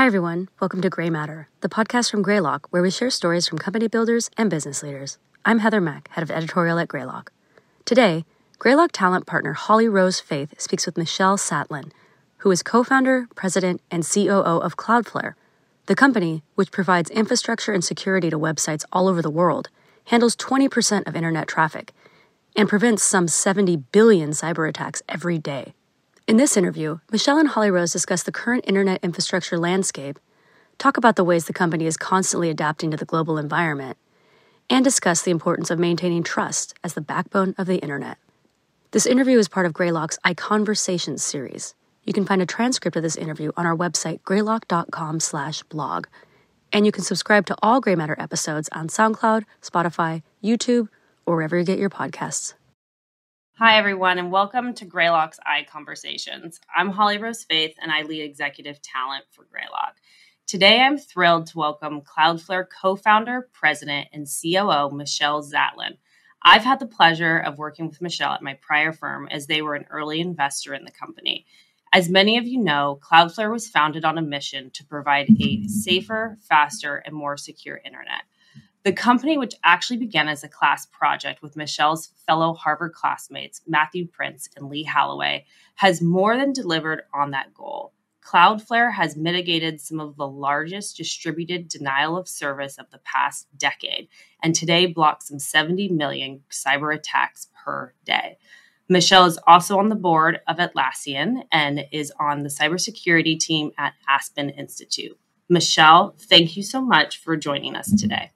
Hi, everyone. Welcome to Grey Matter, the podcast from Greylock, where we share stories from company builders and business leaders. I'm Heather Mack, head of editorial at Greylock. Today, Greylock talent partner Holly Rose Faith speaks with Michelle Zatlyn, who is co founder, president, and COO of Cloudflare. The company, which provides infrastructure and security to websites all over the world, handles 20% of internet traffic and prevents some 70 billion cyber attacks every day. In this interview, Michelle and Holly Rose discuss the current internet infrastructure landscape, talk about the ways the company is constantly adapting to the global environment, and discuss the importance of maintaining trust as the backbone of the internet. This interview is part of Greylock's iConversations series. You can find a transcript of this interview on our website, greylock.com slash blog. and you can subscribe to all Grey Matter episodes on SoundCloud, Spotify, YouTube, or wherever you get your podcasts. Hi, everyone, and welcome to Greylock's Conversations. I'm Holly Rose Faith, and I lead executive talent for Greylock. Today, I'm thrilled to welcome Cloudflare co founder, president, and COO Michelle Zatlyn. I've had the pleasure of working with Michelle at my prior firm as they were an early investor in the company. As many of you know, Cloudflare was founded on a mission to provide a safer, faster, and more secure internet. The company, which actually began as a class project with Michelle's fellow Harvard classmates, Matthew Prince and Lee Holloway, has more than delivered on that goal. Cloudflare has mitigated some of the largest distributed denial of service of the past decade, and today blocks some 70 million cyber attacks per day. Michelle is also on the board of Atlassian and is on the cybersecurity team at Aspen Institute. Michelle, thank you so much for joining us today.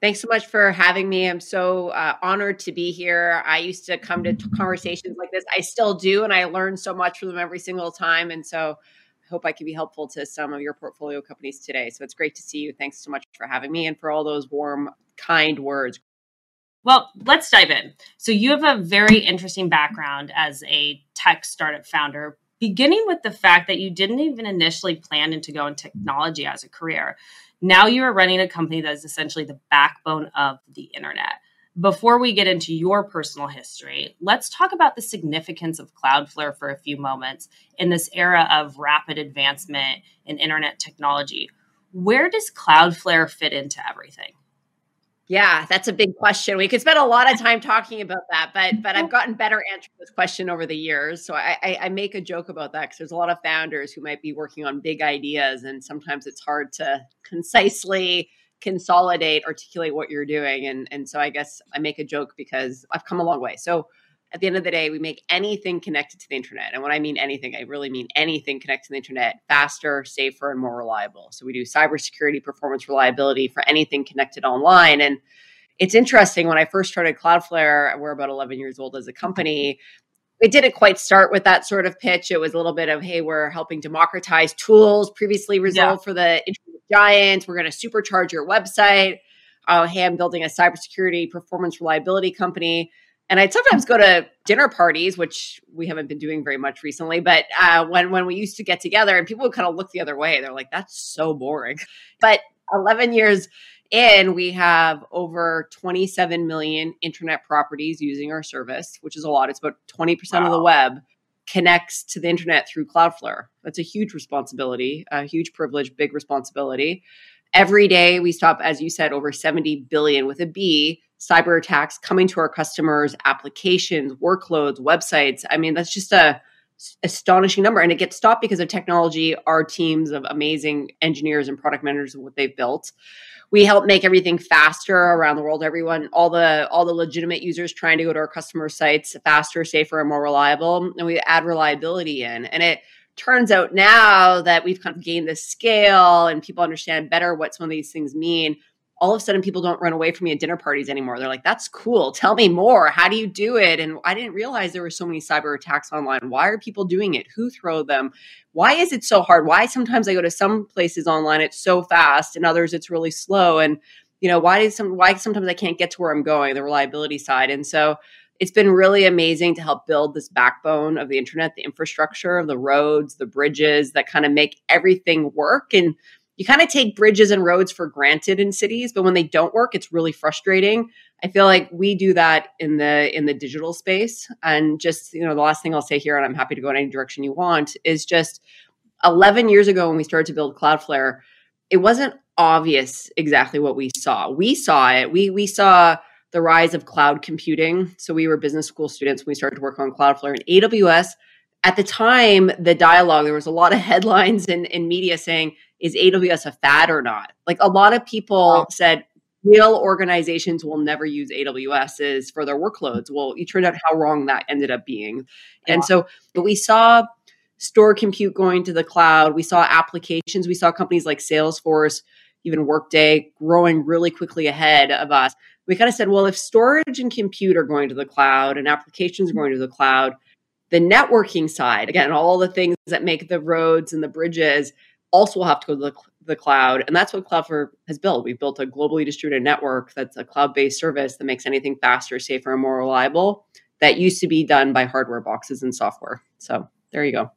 Thanks so much for having me. I'm so uh, honored to be here. I used to come to conversations like this. I still do, and I learn so much from them every single time. And so I hope I can be helpful to some of your portfolio companies today. So it's great to see you. Thanks so much for having me and for all those warm, kind words. Well, let's dive in. So, you have a very interesting background as a tech startup founder, beginning with the fact that you didn't even initially plan to go in technology as a career. Now you are running a company that is essentially the backbone of the internet. Before we get into your personal history, let's talk about the significance of Cloudflare for a few moments in this era of rapid advancement in internet technology. Where does Cloudflare fit into everything? Yeah, that's a big question. We could spend a lot of time talking about that, but but I've gotten better answering this question over the years. So I, I, I make a joke about that because there's a lot of founders who might be working on big ideas, and sometimes it's hard to concisely consolidate, articulate what you're doing. And and so I guess I make a joke because I've come a long way. So at the end of the day, we make anything connected to the internet. And when I mean anything, I really mean anything connected to the internet faster, safer, and more reliable. So we do cybersecurity, performance reliability for anything connected online. And it's interesting when I first started Cloudflare, we're about 11 years old as a company. It didn't quite start with that sort of pitch. It was a little bit of, hey, we're helping democratize tools previously reserved yeah. for the internet giants. We're going to supercharge your website. Oh, hey, I'm building a cybersecurity performance reliability company and I'd sometimes go to dinner parties, which we haven't been doing very much recently. But uh, when when we used to get together, and people would kind of look the other way, they're like, "That's so boring." But 11 years in, we have over 27 million internet properties using our service, which is a lot. It's about 20% wow. of the web connects to the internet through Cloudflare. That's a huge responsibility, a huge privilege, big responsibility. Every day we stop, as you said, over 70 billion with a B cyber attacks coming to our customers, applications, workloads, websites. I mean, that's just a astonishing number and it gets stopped because of technology. Our teams of amazing engineers and product managers and what they've built. We help make everything faster around the world. Everyone all the all the legitimate users trying to go to our customer sites faster safer and more reliable and we add reliability in. And it turns out now that we've kind of gained the scale and people understand better what some of these things mean all of a sudden people don't run away from me at dinner parties anymore. They're like, that's cool. Tell me more. How do you do it? And I didn't realize there were so many cyber attacks online. Why are people doing it? Who throw them? Why is it so hard? Why sometimes I go to some places online, it's so fast, and others it's really slow. And you know, why is some why sometimes I can't get to where I'm going, the reliability side. And so it's been really amazing to help build this backbone of the internet, the infrastructure, the roads, the bridges that kind of make everything work. And you kind of take bridges and roads for granted in cities, but when they don't work, it's really frustrating. I feel like we do that in the in the digital space. And just, you know, the last thing I'll say here, and I'm happy to go in any direction you want, is just 11 years ago when we started to build Cloudflare, it wasn't obvious exactly what we saw. We saw it. We we saw the rise of cloud computing. So we were business school students when we started to work on Cloudflare and AWS. At the time, the dialogue, there was a lot of headlines in, in media saying, is AWS a fad or not? Like a lot of people said, real organizations will never use AWSs for their workloads. Well, it turned out how wrong that ended up being. And so, but we saw store compute going to the cloud. We saw applications. We saw companies like Salesforce, even Workday growing really quickly ahead of us. We kind of said, well, if storage and compute are going to the cloud and applications are going to the cloud, the networking side, again, all the things that make the roads and the bridges also will have to go to the, the cloud. And that's what Cloudflare has built. We've built a globally distributed network that's a cloud based service that makes anything faster, safer, and more reliable that used to be done by hardware boxes and software. So there you go.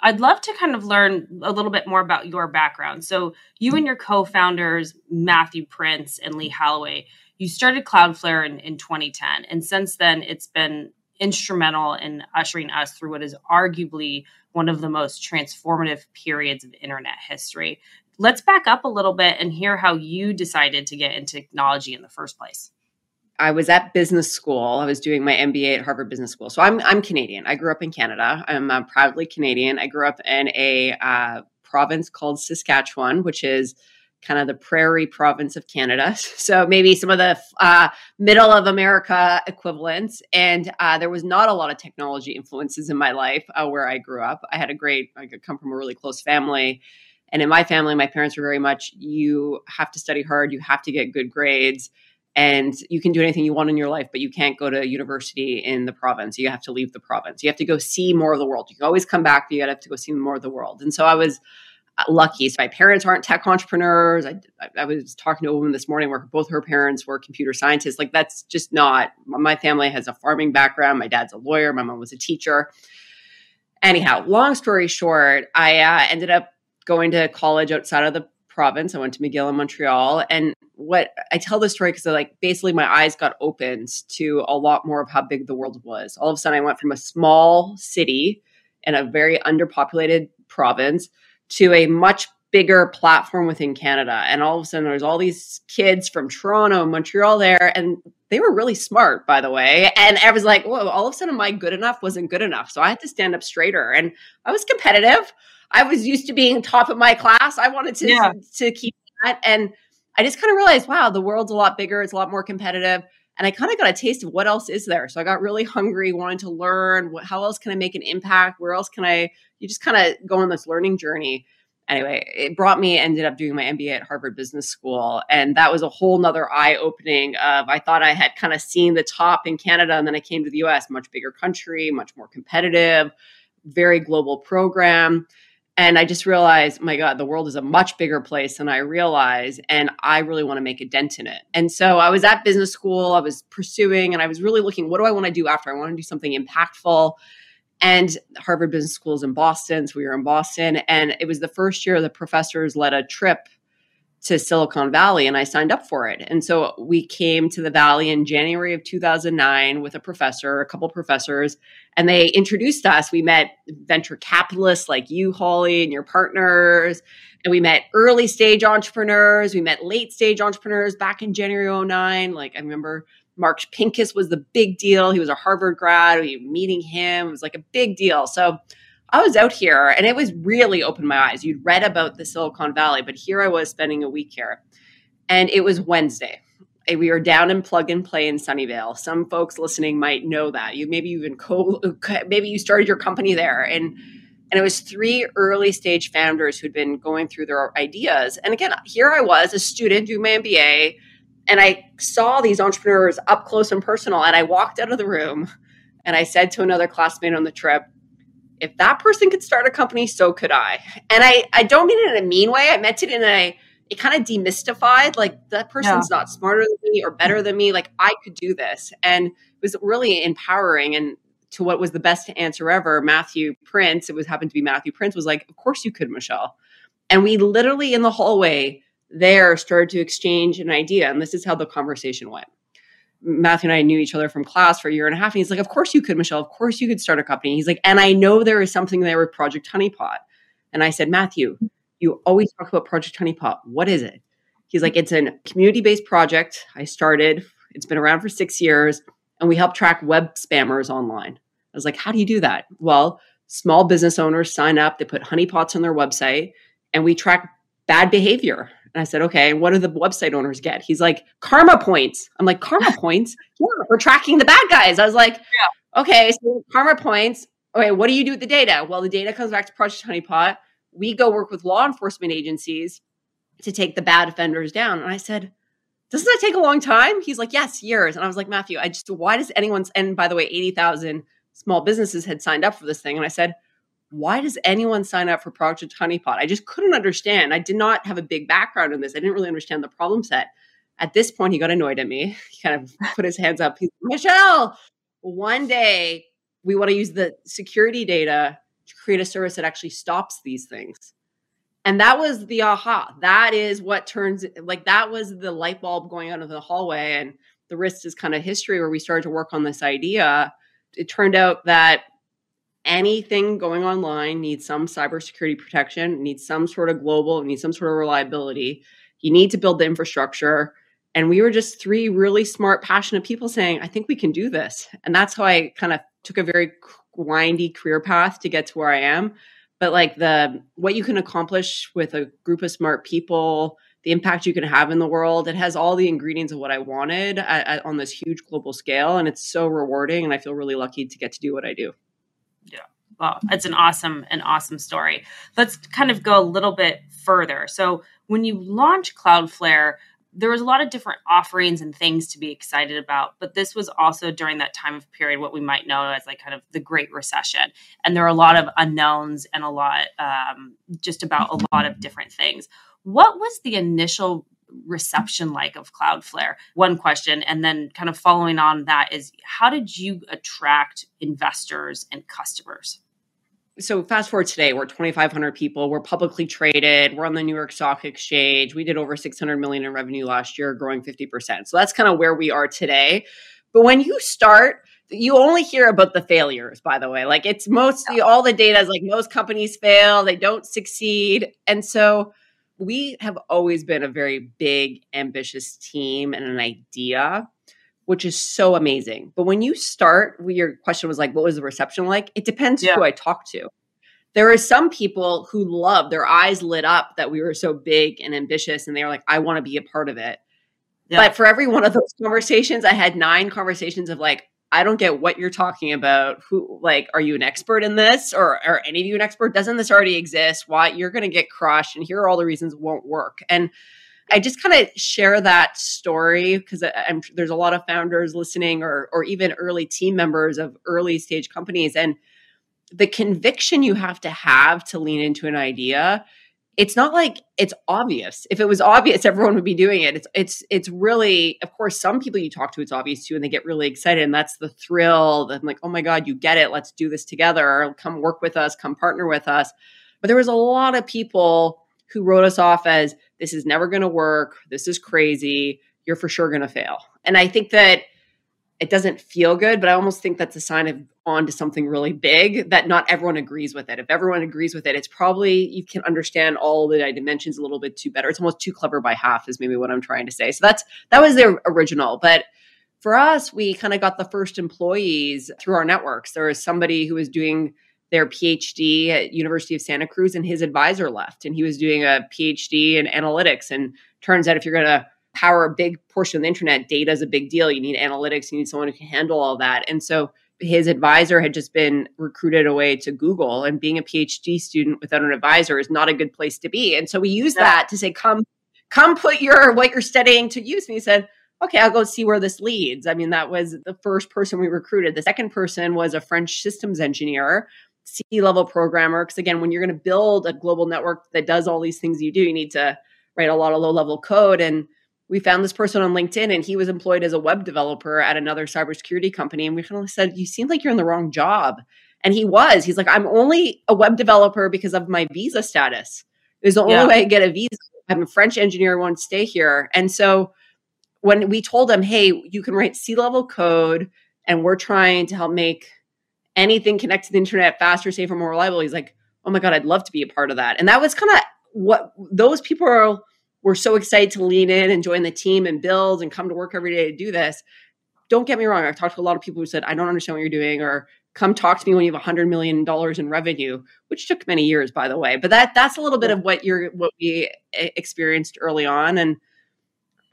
I'd love to kind of learn a little bit more about your background. So, you and your co founders, Matthew Prince and Lee Holloway, you started Cloudflare in, in 2010. And since then, it's been instrumental in ushering us through what is arguably one of the most transformative periods of internet history. Let's back up a little bit and hear how you decided to get into technology in the first place. I was at business school. I was doing my MBA at Harvard Business School. So I'm I'm Canadian. I grew up in Canada. I'm uh, proudly Canadian. I grew up in a uh, province called Saskatchewan, which is kind of the prairie province of Canada. So maybe some of the uh, middle of America equivalents. And uh, there was not a lot of technology influences in my life uh, where I grew up. I had a great, I could come from a really close family. And in my family, my parents were very much, you have to study hard, you have to get good grades and you can do anything you want in your life, but you can't go to university in the province. You have to leave the province. You have to go see more of the world. You can always come back, but you have to go see more of the world. And so I was lucky. So my parents aren't tech entrepreneurs. I, I was talking to a woman this morning where both her parents were computer scientists. Like that's just not. My family has a farming background. My dad's a lawyer. My mom was a teacher. Anyhow, long story short, I uh, ended up going to college outside of the province. I went to McGill in Montreal. And what I tell this story because like basically my eyes got opened to a lot more of how big the world was. All of a sudden I went from a small city in a very underpopulated province to a much bigger platform within Canada. And all of a sudden there's all these kids from Toronto and Montreal there. And they were really smart, by the way. And I was like, whoa, all of a sudden my good enough wasn't good enough. So I had to stand up straighter. And I was competitive. I was used to being top of my class. I wanted to yeah. to keep that, and I just kind of realized, wow, the world's a lot bigger. It's a lot more competitive, and I kind of got a taste of what else is there. So I got really hungry, wanted to learn. What, how else can I make an impact? Where else can I? You just kind of go on this learning journey. Anyway, it brought me. Ended up doing my MBA at Harvard Business School, and that was a whole nother eye opening. Of I thought I had kind of seen the top in Canada, and then I came to the U.S., much bigger country, much more competitive, very global program and I just realized, my God, the world is a much bigger place than I realize. And I really want to make a dent in it. And so I was at business school, I was pursuing, and I was really looking, what do I want to do after? I want to do something impactful. And Harvard Business School is in Boston. So we were in Boston. And it was the first year the professors led a trip to Silicon Valley and I signed up for it. And so we came to the Valley in January of 2009 with a professor, a couple professors, and they introduced us. We met venture capitalists like you, Holly, and your partners. And we met early stage entrepreneurs. We met late stage entrepreneurs back in January 09. Like I remember Mark Pincus was the big deal. He was a Harvard grad. We meeting him. It was like a big deal. So I was out here and it was really opened my eyes. You'd read about the Silicon Valley, but here I was spending a week here. And it was Wednesday. We were down in plug and play in Sunnyvale. Some folks listening might know that. You maybe even co maybe you started your company there. And and it was three early stage founders who'd been going through their ideas. And again, here I was, a student doing my MBA, and I saw these entrepreneurs up close and personal. And I walked out of the room and I said to another classmate on the trip, if that person could start a company, so could I. And I, I don't mean it in a mean way. I meant it in a, it kind of demystified, like that person's yeah. not smarter than me or better than me. Like I could do this. And it was really empowering. And to what was the best answer ever, Matthew Prince, it was happened to be Matthew Prince, was like, of course you could, Michelle. And we literally in the hallway there started to exchange an idea. And this is how the conversation went. Matthew and I knew each other from class for a year and a half. And he's like, Of course you could, Michelle. Of course you could start a company. He's like, And I know there is something there with Project Honeypot. And I said, Matthew, you always talk about Project Honeypot. What is it? He's like, it's a community based project. I started, it's been around for six years, and we help track web spammers online. I was like, how do you do that? Well, small business owners sign up, they put honeypots on their website, and we track bad behavior. And I said, okay, what do the website owners get? He's like, karma points. I'm like, karma points? Yeah, we're tracking the bad guys. I was like, yeah. okay, so karma points. Okay, what do you do with the data? Well, the data comes back to Project Honeypot. We go work with law enforcement agencies to take the bad offenders down. And I said, doesn't that take a long time? He's like, yes, years. And I was like, Matthew, I just, why does anyone, and by the way, 80,000 small businesses had signed up for this thing. And I said, why does anyone sign up for Project Honeypot? I just couldn't understand. I did not have a big background in this. I didn't really understand the problem set. At this point, he got annoyed at me. He kind of put his hands up. He's Michelle, one day we want to use the security data to create a service that actually stops these things. And that was the aha. That is what turns like that was the light bulb going out of the hallway. And the rest is kind of history where we started to work on this idea. It turned out that anything going online needs some cybersecurity protection, needs some sort of global, needs some sort of reliability. You need to build the infrastructure. And we were just three really smart, passionate people saying, I think we can do this. And that's how I kind of took a very windy career path to get to where I am. But like the what you can accomplish with a group of smart people, the impact you can have in the world, it has all the ingredients of what I wanted at, at, on this huge global scale. And it's so rewarding. And I feel really lucky to get to do what I do well, it's an awesome, an awesome story. Let's kind of go a little bit further. So when you launch Cloudflare, there was a lot of different offerings and things to be excited about, but this was also during that time of period what we might know as like kind of the Great Recession, and there are a lot of unknowns and a lot um, just about a lot of different things. What was the initial reception like of Cloudflare? One question. And then, kind of following on that, is how did you attract investors and customers? So fast forward today, we're 2,500 people. We're publicly traded. We're on the New York Stock Exchange. We did over 600 million in revenue last year, growing 50%. So that's kind of where we are today. But when you start, you only hear about the failures, by the way. Like it's mostly all the data is like most companies fail, they don't succeed. And so we have always been a very big, ambitious team and an idea which is so amazing. But when you start, your question was like, what was the reception like? It depends yeah. who I talk to. There are some people who love their eyes lit up that we were so big and ambitious, and they were like, I want to be a part of it. Yeah. But for every one of those conversations, I had nine conversations of like, I don't get what you're talking about. Who, like, are you an expert in this, or are any of you an expert? Doesn't this already exist? Why you're going to get crushed? And here are all the reasons it won't work. And I just kind of share that story because there's a lot of founders listening or or even early team members of early stage companies and the conviction you have to have to lean into an idea it's not like it's obvious. If it was obvious everyone would be doing it. It's it's it's really of course some people you talk to it's obvious to and they get really excited and that's the thrill that like oh my god you get it. Let's do this together. Come work with us. Come partner with us. But there was a lot of people who wrote us off as this is never going to work. This is crazy. You're for sure going to fail. And I think that it doesn't feel good, but I almost think that's a sign of on to something really big that not everyone agrees with it. If everyone agrees with it, it's probably you can understand all the dimensions a little bit too better. It's almost too clever by half, is maybe what I'm trying to say. So that's that was the original. But for us, we kind of got the first employees through our networks. There was somebody who was doing their PhD at University of Santa Cruz, and his advisor left, and he was doing a PhD in analytics. And turns out, if you're going to power a big portion of the internet, data is a big deal. You need analytics. You need someone who can handle all that. And so his advisor had just been recruited away to Google, and being a PhD student without an advisor is not a good place to be. And so we used that to say, "Come, come, put your what you're studying to use." And he said, okay, I'll go see where this leads. I mean, that was the first person we recruited. The second person was a French systems engineer C level programmer. Because again, when you're going to build a global network that does all these things you do, you need to write a lot of low level code. And we found this person on LinkedIn and he was employed as a web developer at another cybersecurity company. And we kind of said, You seem like you're in the wrong job. And he was. He's like, I'm only a web developer because of my visa status. It was the yeah. only way I get a visa. I'm a French engineer, I want to stay here. And so when we told him, hey, you can write C level code and we're trying to help make anything connected to the internet faster, safer, more reliable. He's like, oh my God, I'd love to be a part of that. And that was kind of what those people are, were so excited to lean in and join the team and build and come to work every day to do this. Don't get me wrong. I've talked to a lot of people who said, I don't understand what you're doing, or come talk to me when you have $100 million in revenue, which took many years, by the way. But that that's a little bit of what you're, what we eh, experienced early on. And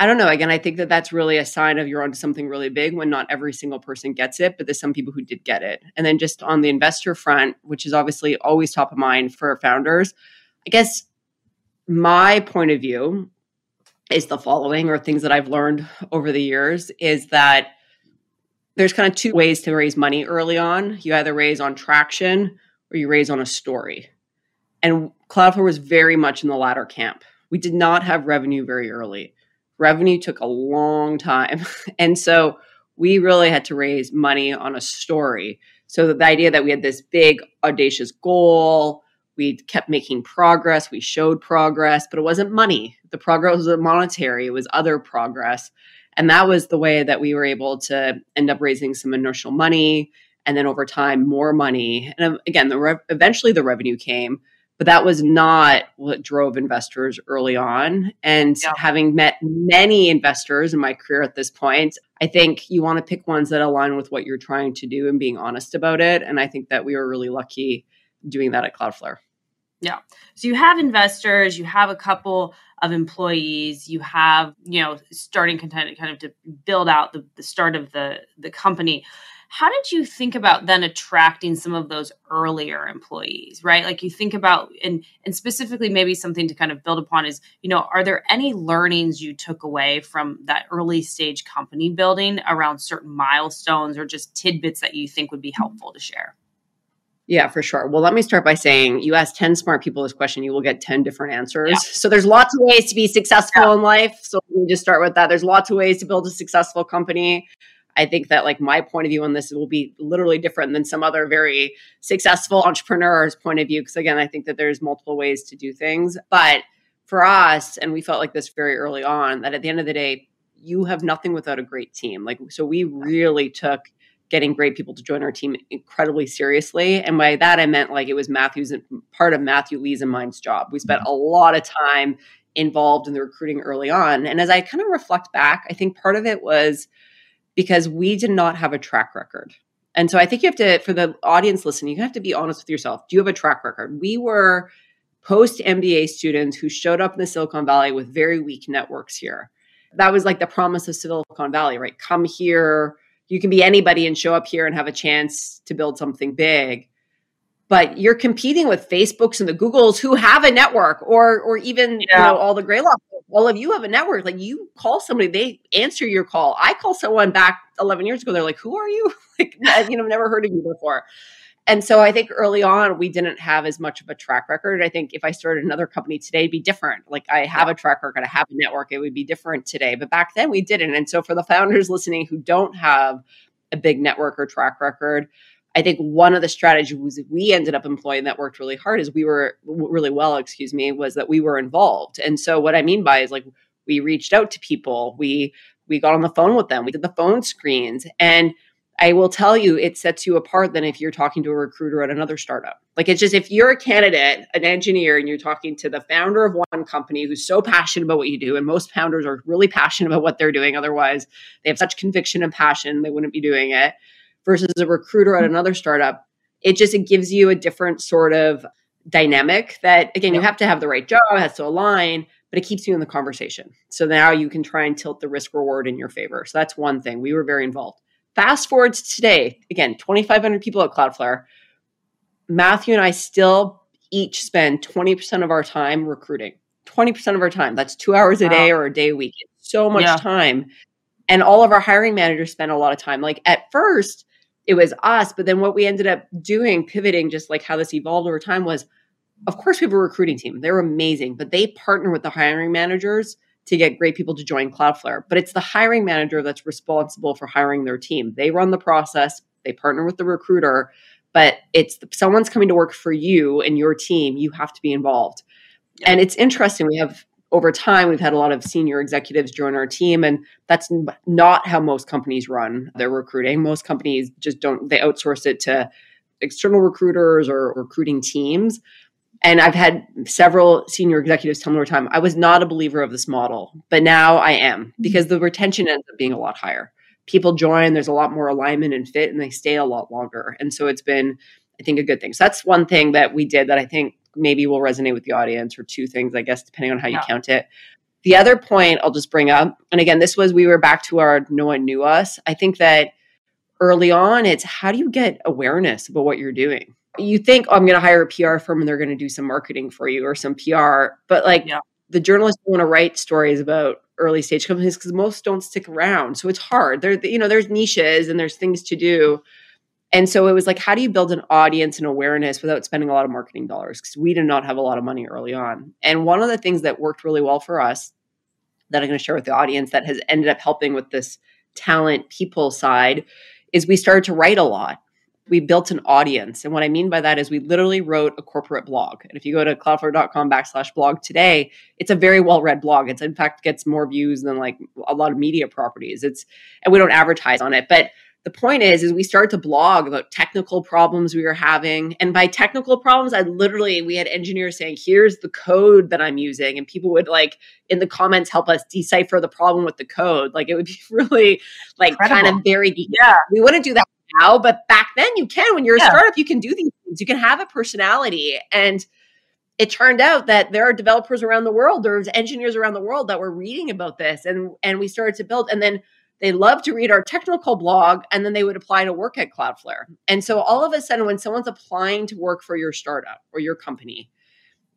I don't know. Again, I think that that's really a sign of you're onto something really big when not every single person gets it, but there's some people who did get it. And then just on the investor front, which is obviously always top of mind for founders, I guess my point of view is the following, or things that I've learned over the years, is that there's kind of two ways to raise money early on. You either raise on traction or you raise on a story. And Cloudflare was very much in the latter camp. We did not have revenue very early. Revenue took a long time. and so we really had to raise money on a story. So the idea that we had this big, audacious goal, we kept making progress, we showed progress, but it wasn't money. The progress was monetary, it was other progress. And that was the way that we were able to end up raising some initial money and then over time more money. And um, again, the re- eventually the revenue came, but that was not what drove investors early on. And yeah. having met many investors in my career at this point, I think you want to pick ones that align with what you're trying to do and being honest about it. And I think that we were really lucky doing that at Cloudflare. Yeah. So you have investors, you have a couple of employees, you have, you know, starting content kind of to build out the, the start of the the company. How did you think about then attracting some of those earlier employees, right? Like you think about and and specifically maybe something to kind of build upon is, you know, are there any learnings you took away from that early stage company building around certain milestones or just tidbits that you think would be helpful to share? Yeah, for sure. Well, let me start by saying you ask 10 smart people this question, you will get 10 different answers. Yeah. So there's lots of ways to be successful yeah. in life. So let me just start with that. There's lots of ways to build a successful company. I think that like my point of view on this will be literally different than some other very successful entrepreneur's point of view. Because again, I think that there's multiple ways to do things. But for us, and we felt like this very early on, that at the end of the day, you have nothing without a great team. Like, so we really took getting great people to join our team incredibly seriously. And by that, I meant like it was Matthew's part of Matthew Lee's and mine's job. We spent mm-hmm. a lot of time involved in the recruiting early on. And as I kind of reflect back, I think part of it was because we did not have a track record. And so I think you have to, for the audience listening, you have to be honest with yourself. Do you have a track record? We were post MBA students who showed up in the Silicon Valley with very weak networks here. That was like the promise of Silicon Valley, right? Come here, you can be anybody and show up here and have a chance to build something big but you're competing with facebooks and the googles who have a network or or even yeah. you know all the greylock all of you have a network like you call somebody they answer your call i call someone back 11 years ago they're like who are you like you know never heard of you before and so I think early on we didn't have as much of a track record. I think if I started another company today, it'd be different. Like I have a track record, I have a network, it would be different today. But back then we didn't. And so for the founders listening who don't have a big network or track record, I think one of the strategies we ended up employing that worked really hard is we were really well, excuse me, was that we were involved. And so what I mean by is like we reached out to people, we we got on the phone with them, we did the phone screens and I will tell you, it sets you apart than if you're talking to a recruiter at another startup. Like it's just if you're a candidate, an engineer, and you're talking to the founder of one company who's so passionate about what you do, and most founders are really passionate about what they're doing. Otherwise, they have such conviction and passion, they wouldn't be doing it. Versus a recruiter at mm-hmm. another startup, it just it gives you a different sort of dynamic that again, you have to have the right job, has to align, but it keeps you in the conversation. So now you can try and tilt the risk reward in your favor. So that's one thing. We were very involved. Fast forward to today, again, 2,500 people at Cloudflare. Matthew and I still each spend 20% of our time recruiting. 20% of our time. That's two hours a day or a day a week. It's so much yeah. time. And all of our hiring managers spend a lot of time. Like at first, it was us, but then what we ended up doing, pivoting, just like how this evolved over time, was of course we have a recruiting team. They're amazing, but they partner with the hiring managers to get great people to join Cloudflare. But it's the hiring manager that's responsible for hiring their team. They run the process, they partner with the recruiter, but it's someone's coming to work for you and your team. You have to be involved. And it's interesting. We have over time, we've had a lot of senior executives join our team, and that's not how most companies run their recruiting. Most companies just don't, they outsource it to external recruiters or recruiting teams. And I've had several senior executives tell me over time, I was not a believer of this model, but now I am mm-hmm. because the retention ends up being a lot higher. People join, there's a lot more alignment and fit, and they stay a lot longer. And so it's been, I think, a good thing. So that's one thing that we did that I think maybe will resonate with the audience, or two things, I guess, depending on how you yeah. count it. The other point I'll just bring up, and again, this was we were back to our no one knew us. I think that early on, it's how do you get awareness about what you're doing? you think, oh, I'm going to hire a PR firm and they're going to do some marketing for you or some PR. But like yeah. the journalists want to write stories about early stage companies because most don't stick around. So it's hard. There, you know, there's niches and there's things to do. And so it was like, how do you build an audience and awareness without spending a lot of marketing dollars? Because we did not have a lot of money early on. And one of the things that worked really well for us that I'm going to share with the audience that has ended up helping with this talent people side is we started to write a lot we built an audience. And what I mean by that is we literally wrote a corporate blog. And if you go to cloudflare.com backslash blog today, it's a very well read blog. It's in fact gets more views than like a lot of media properties. It's and we don't advertise on it. But the point is, is we started to blog about technical problems we were having. And by technical problems, I literally we had engineers saying, here's the code that I'm using. And people would like in the comments help us decipher the problem with the code. Like it would be really like Incredible. kind of very Yeah. We wouldn't do that now, but back then you can. When you're yeah. a startup, you can do these things. You can have a personality. And it turned out that there are developers around the world, there's engineers around the world that were reading about this. And and we started to build. And then they love to read our technical blog and then they would apply to work at Cloudflare. And so all of a sudden, when someone's applying to work for your startup or your company,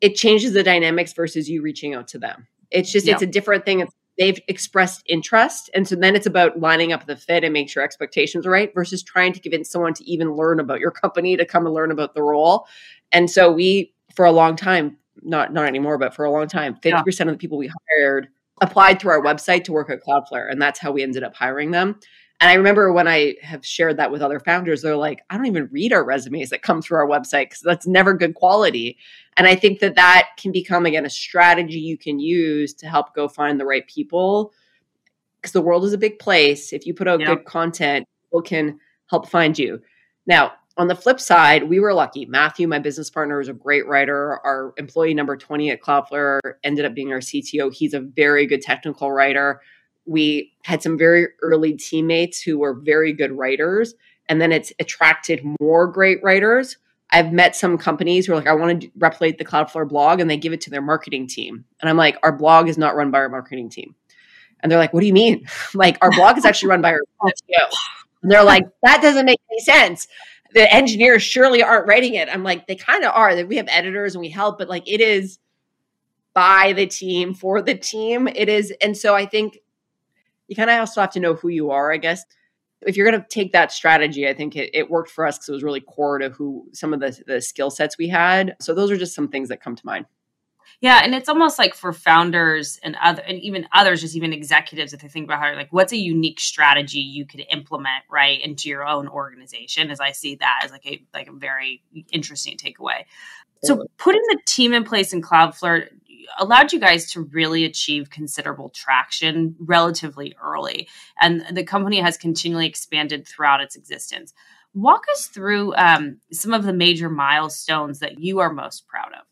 it changes the dynamics versus you reaching out to them. It's just, it's a different thing. It's they've expressed interest. And so then it's about lining up the fit and make sure expectations are right versus trying to convince someone to even learn about your company to come and learn about the role. And so we, for a long time, not not anymore, but for a long time, 50% yeah. of the people we hired applied through our website to work at Cloudflare. And that's how we ended up hiring them. And I remember when I have shared that with other founders, they're like, I don't even read our resumes that come through our website because that's never good quality. And I think that that can become, again, a strategy you can use to help go find the right people because the world is a big place. If you put out good content, people can help find you. Now, on the flip side, we were lucky. Matthew, my business partner, is a great writer. Our employee number 20 at Cloudflare ended up being our CTO. He's a very good technical writer we had some very early teammates who were very good writers and then it's attracted more great writers i've met some companies who are like i want to replicate the cloudflare blog and they give it to their marketing team and i'm like our blog is not run by our marketing team and they're like what do you mean like our blog is actually run by our CTO. and they're like that doesn't make any sense the engineers surely aren't writing it i'm like they kind of are we have editors and we help but like it is by the team for the team it is and so i think you kind of also have to know who you are, I guess. If you're going to take that strategy, I think it, it worked for us because it was really core to who some of the, the skill sets we had. So those are just some things that come to mind. Yeah, and it's almost like for founders and other and even others, just even executives, if they think about how like what's a unique strategy you could implement right into your own organization. As I see that as like a like a very interesting takeaway. So putting the team in place in Cloudflare allowed you guys to really achieve considerable traction relatively early. And the company has continually expanded throughout its existence. Walk us through um, some of the major milestones that you are most proud of.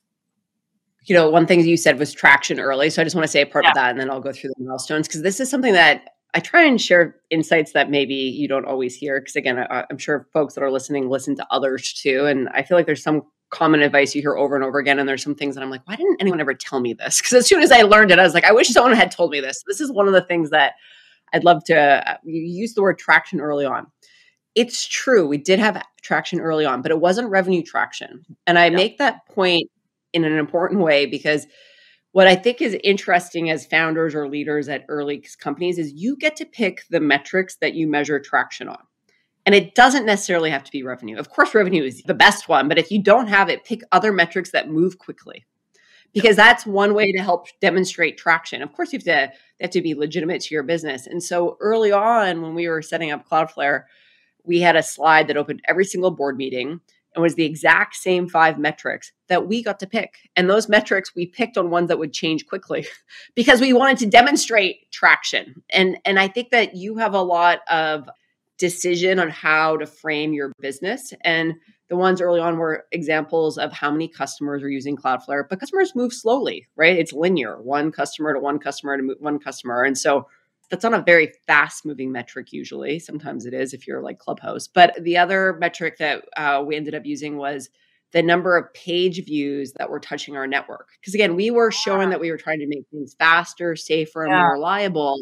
You know, one thing you said was traction early. So I just want to say a part yeah. of that and then I'll go through the milestones because this is something that I try and share insights that maybe you don't always hear. Because again, I, am sure folks that are listening listen to others too. And I feel like there's some common advice you hear over and over again. And there's some things that I'm like, why didn't anyone ever tell me this? Because as soon as I learned it, I was like, I wish someone had told me this. This is one of the things that I'd love to uh, use the word traction early on. It's true. We did have traction early on, but it wasn't revenue traction. And I make that point in an important way because what I think is interesting as founders or leaders at early companies is you get to pick the metrics that you measure traction on. And it doesn't necessarily have to be revenue. Of course, revenue is the best one, but if you don't have it, pick other metrics that move quickly because that's one way to help demonstrate traction. Of course, you have to have to be legitimate to your business. And so early on, when we were setting up Cloudflare, we had a slide that opened every single board meeting and was the exact same five metrics that we got to pick. And those metrics we picked on ones that would change quickly because we wanted to demonstrate traction. And and I think that you have a lot of decision on how to frame your business. And the ones early on were examples of how many customers are using Cloudflare, but customers move slowly, right? It's linear, one customer to one customer to one customer. And so that's not a very fast moving metric usually. Sometimes it is if you're like Clubhouse. But the other metric that uh, we ended up using was the number of page views that were touching our network. Because again, we were showing that we were trying to make things faster, safer, and yeah. more reliable.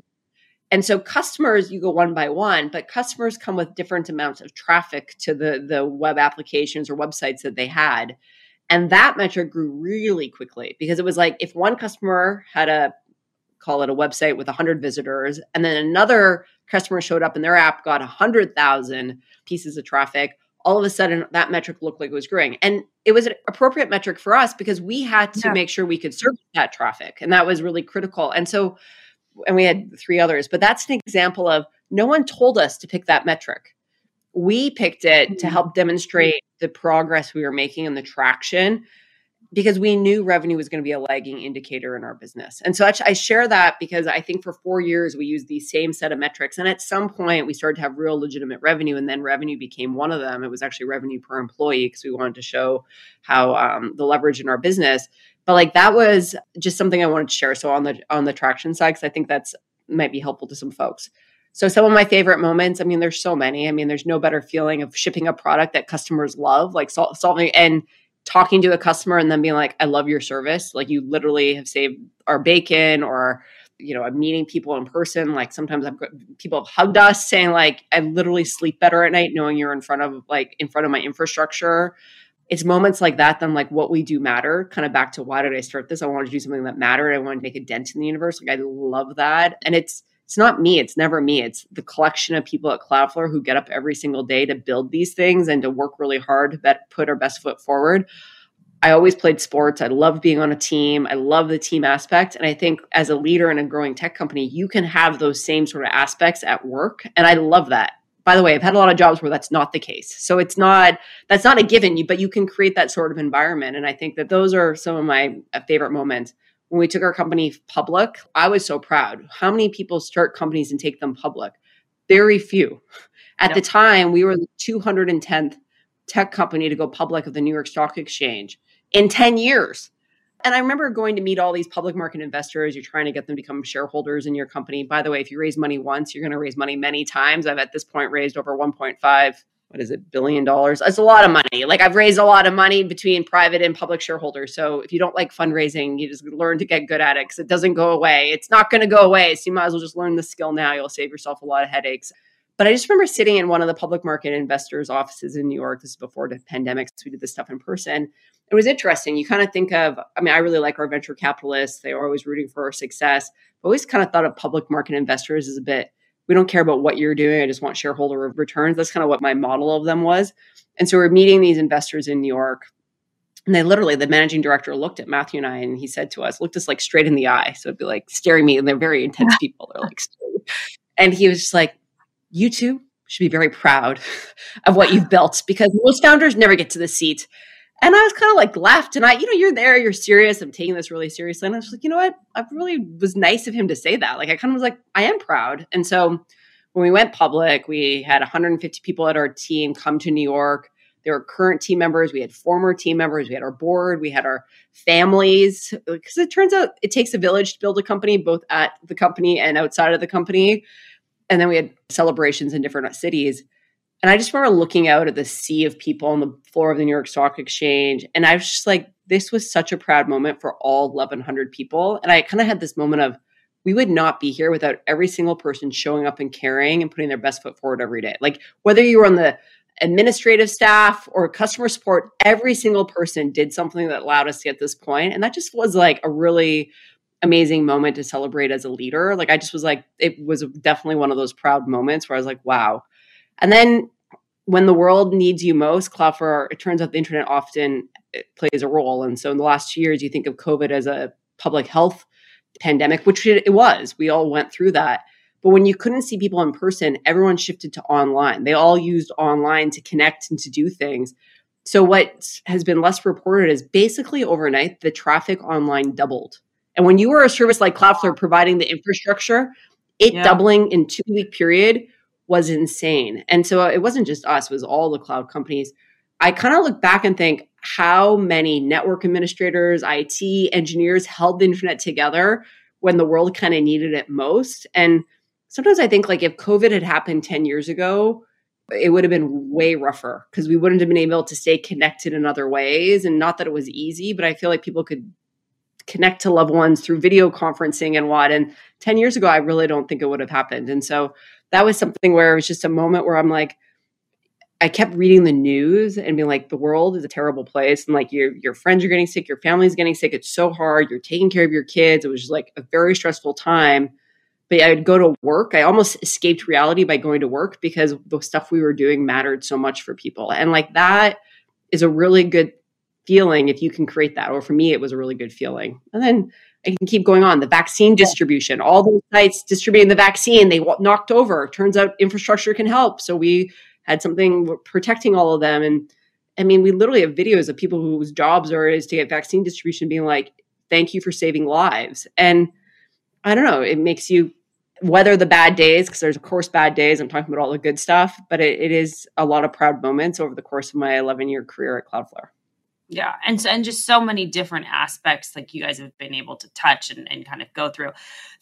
And so customers, you go one by one, but customers come with different amounts of traffic to the, the web applications or websites that they had. And that metric grew really quickly because it was like if one customer had a call it a website with 100 visitors, and then another customer showed up and their app got 100,000 pieces of traffic, all of a sudden that metric looked like it was growing. And it was an appropriate metric for us because we had to yeah. make sure we could serve that traffic. And that was really critical. And so and we had three others, but that's an example of no one told us to pick that metric. We picked it mm-hmm. to help demonstrate the progress we were making and the traction because we knew revenue was going to be a lagging indicator in our business. And so I share that because I think for four years we used the same set of metrics. And at some point we started to have real legitimate revenue, and then revenue became one of them. It was actually revenue per employee because we wanted to show how um, the leverage in our business but like that was just something I wanted to share. So on the on the traction side, because I think that's might be helpful to some folks. So some of my favorite moments, I mean, there's so many. I mean, there's no better feeling of shipping a product that customers love, like sol- solving and talking to a customer and then being like, I love your service. Like you literally have saved our bacon or you know, I'm meeting people in person. Like sometimes I've got people have hugged us saying like, I literally sleep better at night knowing you're in front of like in front of my infrastructure. It's moments like that then like what we do matter. Kind of back to why did i start this? I wanted to do something that mattered. I wanted to make a dent in the universe. Like i love that. And it's it's not me it's never me. It's the collection of people at cloudflare who get up every single day to build these things and to work really hard bet, put our best foot forward. I always played sports. I love being on a team. I love the team aspect. And i think as a leader in a growing tech company you can have those same sort of aspects at work. And i love that. By the way, I've had a lot of jobs where that's not the case. So it's not that's not a given but you can create that sort of environment. And I think that those are some of my uh, favorite moments. When we took our company public, I was so proud. How many people start companies and take them public? Very few. At yep. the time, we were the 210th tech company to go public of the New York Stock Exchange in 10 years. And I remember going to meet all these public market investors. You're trying to get them to become shareholders in your company. By the way, if you raise money once, you're going to raise money many times. I've at this point raised over 1.5 what is it billion dollars it's a lot of money like i've raised a lot of money between private and public shareholders so if you don't like fundraising you just learn to get good at it because it doesn't go away it's not going to go away so you might as well just learn the skill now you'll save yourself a lot of headaches but I just remember sitting in one of the public market investors' offices in New York. This is before the pandemic, so we did this stuff in person. It was interesting. You kind of think of, I mean, I really like our venture capitalists. They are always rooting for our success. But always kind of thought of public market investors as a bit, we don't care about what you're doing. I just want shareholder returns. That's kind of what my model of them was. And so we're meeting these investors in New York. And they literally, the managing director looked at Matthew and I and he said to us, looked us like straight in the eye. So it'd be like staring me, and they're very intense people. They're like, and he was just like, you two should be very proud of what you've built because most founders never get to the seat. And I was kind of like left, and I, you know, you're there, you're serious. I'm taking this really seriously, and I was like, you know what? I really was nice of him to say that. Like, I kind of was like, I am proud. And so when we went public, we had 150 people at our team come to New York. There were current team members, we had former team members, we had our board, we had our families. Because it turns out it takes a village to build a company, both at the company and outside of the company. And then we had celebrations in different cities. And I just remember looking out at the sea of people on the floor of the New York Stock Exchange. And I was just like, this was such a proud moment for all 1,100 people. And I kind of had this moment of, we would not be here without every single person showing up and caring and putting their best foot forward every day. Like whether you were on the administrative staff or customer support, every single person did something that allowed us to get this point. And that just was like a really amazing moment to celebrate as a leader. Like I just was like, it was definitely one of those proud moments where I was like, wow. And then when the world needs you most, Cloudflare, it turns out the internet often eh, plays a role. And so in the last two years, you think of COVID as a public health pandemic, which it was. We all went through that. But when you couldn't see people in person, everyone shifted to online. They all used online to connect and to do things. So what has been less reported is basically overnight, the traffic online doubled and when you were a service like Cloudflare providing the infrastructure, it yeah. doubling in two week period was insane. And so it wasn't just us, it was all the cloud companies. I kind of look back and think how many network administrators, IT engineers held the internet together when the world kind of needed it most. And sometimes I think like if COVID had happened 10 years ago, it would have been way rougher because we wouldn't have been able to stay connected in other ways. And not that it was easy, but I feel like people could connect to loved ones through video conferencing and what. And 10 years ago, I really don't think it would have happened. And so that was something where it was just a moment where I'm like, I kept reading the news and being like, the world is a terrible place. And like your your friends are getting sick, your family's getting sick. It's so hard. You're taking care of your kids. It was just like a very stressful time. But I would go to work. I almost escaped reality by going to work because the stuff we were doing mattered so much for people. And like that is a really good feeling if you can create that. Or for me, it was a really good feeling. And then I can keep going on. The vaccine distribution, all those sites distributing the vaccine, they knocked over. Turns out infrastructure can help. So we had something protecting all of them. And I mean, we literally have videos of people whose jobs are is to get vaccine distribution being like, thank you for saving lives. And I don't know, it makes you weather the bad days because there's of course bad days. I'm talking about all the good stuff, but it, it is a lot of proud moments over the course of my 11 year career at Cloudflare. Yeah, and and just so many different aspects like you guys have been able to touch and, and kind of go through.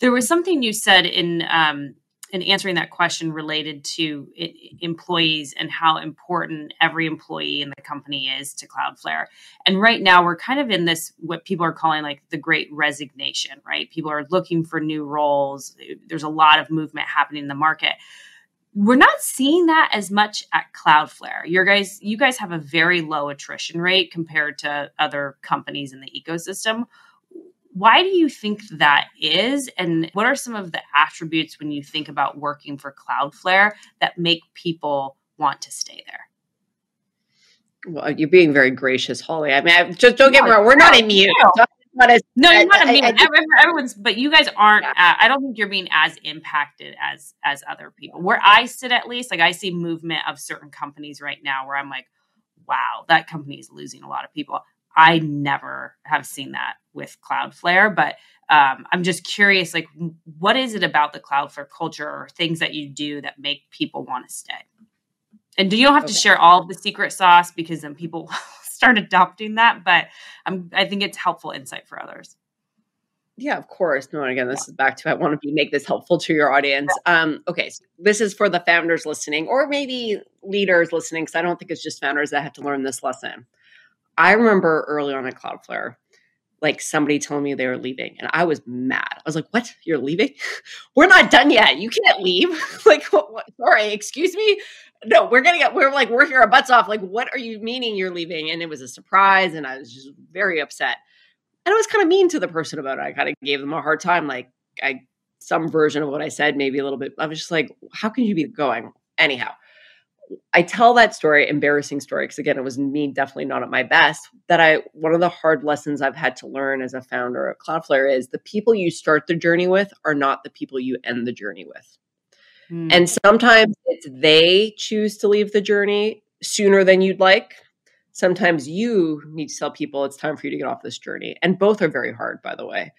There was something you said in um, in answering that question related to it, employees and how important every employee in the company is to Cloudflare. And right now, we're kind of in this what people are calling like the great resignation, right? People are looking for new roles. There's a lot of movement happening in the market. We're not seeing that as much at Cloudflare. Your guys, you guys have a very low attrition rate compared to other companies in the ecosystem why do you think that is? And what are some of the attributes when you think about working for Cloudflare that make people want to stay there? Well, you're being very gracious, Holly. I mean, I, just don't get me wrong. We're not immune. No, no you're not immune. Everyone's, but you guys aren't. Yeah. Uh, I don't think you're being as impacted as as other people. Where I sit, at least, like I see movement of certain companies right now, where I'm like, wow, that company is losing a lot of people. I never have seen that with Cloudflare, but um, I'm just curious, like, what is it about the Cloudflare culture or things that you do that make people want to stay? And do you don't have okay. to share all of the secret sauce because then people start adopting that, but I'm, I think it's helpful insight for others. Yeah, of course. No, and again, this is back to I want to make this helpful to your audience. Um, okay, so this is for the founders listening, or maybe leaders listening, because I don't think it's just founders that have to learn this lesson. I remember early on at Cloudflare, like somebody telling me they were leaving, and I was mad. I was like, "What? You're leaving? we're not done yet. You can't leave." like, what, what? sorry, excuse me. No, we're gonna get. We're like working our butts off. Like, what are you meaning you're leaving? And it was a surprise, and I was just very upset. And I was kind of mean to the person about it. I kind of gave them a hard time. Like, I some version of what I said, maybe a little bit. I was just like, "How can you be going?" Anyhow, I tell that story, embarrassing story, because again, it was me definitely not at my best. That I, one of the hard lessons I've had to learn as a founder of Cloudflare is the people you start the journey with are not the people you end the journey with. Mm. And sometimes it's they choose to leave the journey sooner than you'd like. Sometimes you need to tell people it's time for you to get off this journey. And both are very hard, by the way.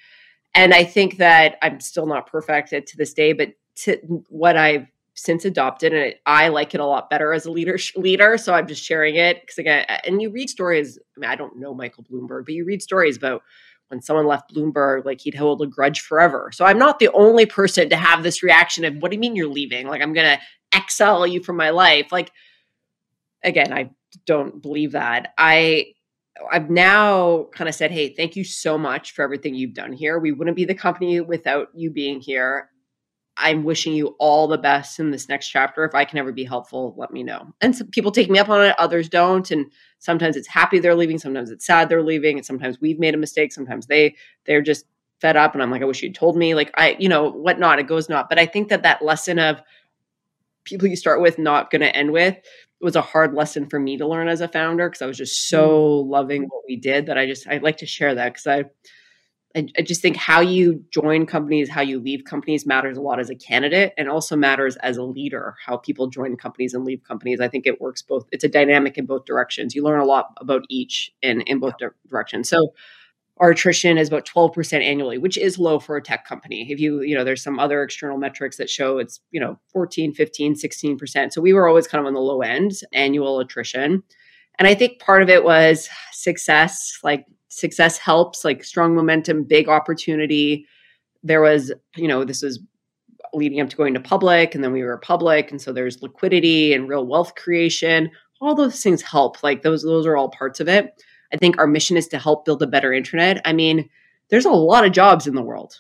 And I think that I'm still not perfect to this day, but to what I've since adopted and I like it a lot better as a leader leader so I'm just sharing it because again and you read stories I mean I don't know Michael Bloomberg but you read stories about when someone left Bloomberg like he'd hold a grudge forever so I'm not the only person to have this reaction of what do you mean you're leaving like I'm going to exile you from my life like again I don't believe that I I've now kind of said, hey, thank you so much for everything you've done here. We wouldn't be the company without you being here. I'm wishing you all the best in this next chapter. If I can ever be helpful, let me know. And some people take me up on it, others don't. And sometimes it's happy they're leaving, sometimes it's sad they're leaving, and sometimes we've made a mistake. Sometimes they they're just fed up, and I'm like, I wish you'd told me. Like I, you know, whatnot. It goes not. But I think that that lesson of people you start with not going to end with was a hard lesson for me to learn as a founder because I was just so mm. loving what we did that I just I like to share that because I I, just think how you join companies, how you leave companies matters a lot as a candidate and also matters as a leader, how people join companies and leave companies. I think it works both. It's a dynamic in both directions. You learn a lot about each in, in both directions. So our attrition is about 12% annually, which is low for a tech company. If you, you know, there's some other external metrics that show it's, you know, 14, 15, 16%. So we were always kind of on the low end annual attrition. And I think part of it was success, like success helps, like strong momentum, big opportunity. There was, you know, this was leading up to going to public and then we were public and so there's liquidity and real wealth creation. All those things help like those those are all parts of it. I think our mission is to help build a better internet. I mean there's a lot of jobs in the world.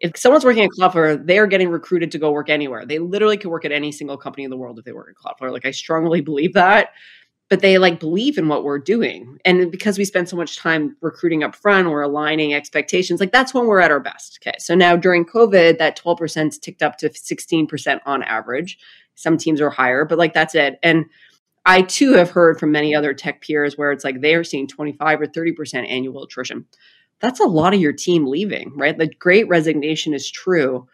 If someone's working at cloudflare they're getting recruited to go work anywhere. They literally could work at any single company in the world if they work at cloudflare. Like i strongly believe that but they like believe in what we're doing. And because we spend so much time recruiting up front, we're aligning expectations, like that's when we're at our best. Okay. So now during COVID, that 12% ticked up to 16% on average. Some teams are higher, but like that's it. And I too have heard from many other tech peers where it's like they are seeing 25 or 30% annual attrition. That's a lot of your team leaving, right? The great resignation is true.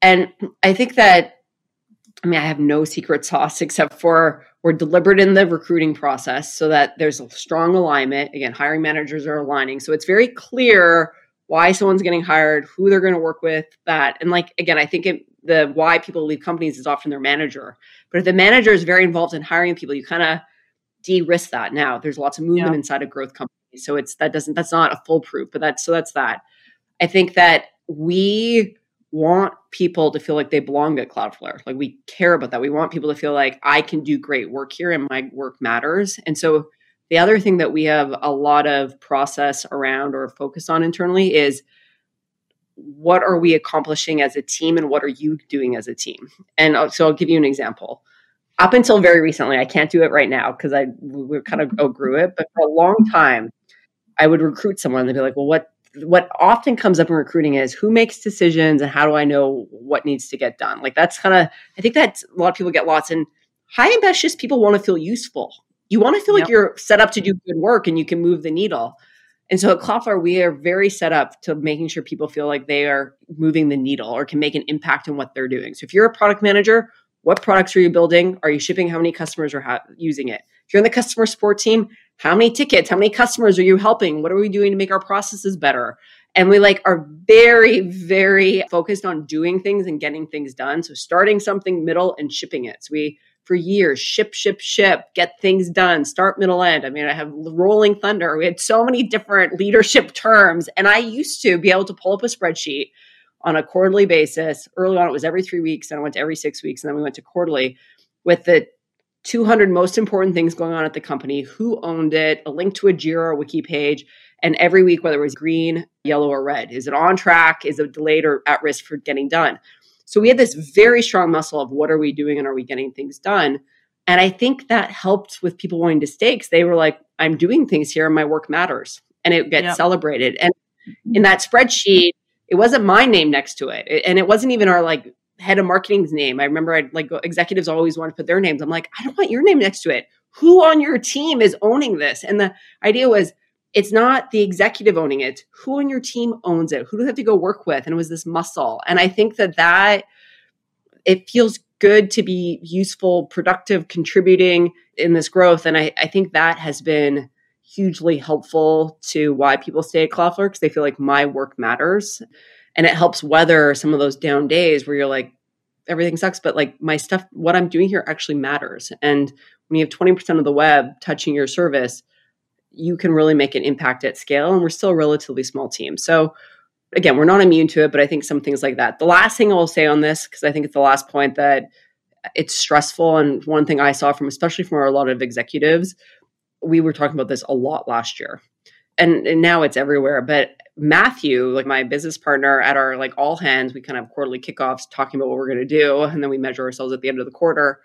And I think that I mean, I have no secret sauce except for we're deliberate in the recruiting process so that there's a strong alignment. Again, hiring managers are aligning. So it's very clear why someone's getting hired, who they're going to work with, that. And like, again, I think it, the why people leave companies is often their manager. But if the manager is very involved in hiring people, you kind of de-risk that now. There's lots of movement yeah. inside of growth companies. So it's that doesn't that's not a foolproof, but that's so that's that. I think that we want people to feel like they belong at Cloudflare. Like we care about that. We want people to feel like I can do great work here and my work matters. And so the other thing that we have a lot of process around or focus on internally is what are we accomplishing as a team and what are you doing as a team? And so I'll give you an example. Up until very recently, I can't do it right now because I we kind of outgrew it, but for a long time, I would recruit someone. They'd be like, "Well, what what often comes up in recruiting is who makes decisions and how do I know what needs to get done? Like that's kind of I think that a lot of people get lost in high ambitious people want to feel useful. You want to feel yep. like you're set up to do good work and you can move the needle. And so at Cloudflare, we are very set up to making sure people feel like they are moving the needle or can make an impact in what they're doing. So if you're a product manager, what products are you building? Are you shipping? How many customers are ha- using it? If you're in the customer support team, how many tickets? How many customers are you helping? What are we doing to make our processes better? And we like are very very focused on doing things and getting things done. So starting something middle and shipping it. So we for years ship ship ship get things done start middle end. I mean i have rolling thunder. We had so many different leadership terms and i used to be able to pull up a spreadsheet on a quarterly basis early on it was every three weeks and i went to every six weeks and then we went to quarterly with the 200 most important things going on at the company, who owned it, a link to a Jira wiki page, and every week whether it was green, yellow, or red. Is it on track? Is it delayed or at risk for getting done? So we had this very strong muscle of what are we doing and are we getting things done? And I think that helped with people wanting to stay because they were like, I'm doing things here and my work matters. And it gets yep. celebrated. And mm-hmm. in that spreadsheet, it wasn't my name next to it. And it wasn't even our like head of marketing's name. I remember I'd like executives always want to put their names. I'm like, I don't want your name next to it. Who on your team is owning this? And the idea was it's not the executive owning it. Who on your team owns it? Who do they have to go work with? And it was this muscle. And I think that that it feels good to be useful, productive, contributing in this growth. And I, I think that has been hugely helpful to why people stay at Cloudflare because they feel like my work matters. And it helps weather some of those down days where you're like everything sucks but like my stuff what i'm doing here actually matters. And when you have 20% of the web touching your service you can really make an impact at scale and we're still a relatively small team. So again we're not immune to it but i think some things like that. The last thing i'll say on this because i think it's the last point that it's stressful and one thing i saw from especially from a lot of executives we were talking about this a lot last year and, and now it's everywhere but Matthew, like my business partner at our like all hands, we kind of quarterly kickoffs talking about what we're going to do. And then we measure ourselves at the end of the quarter.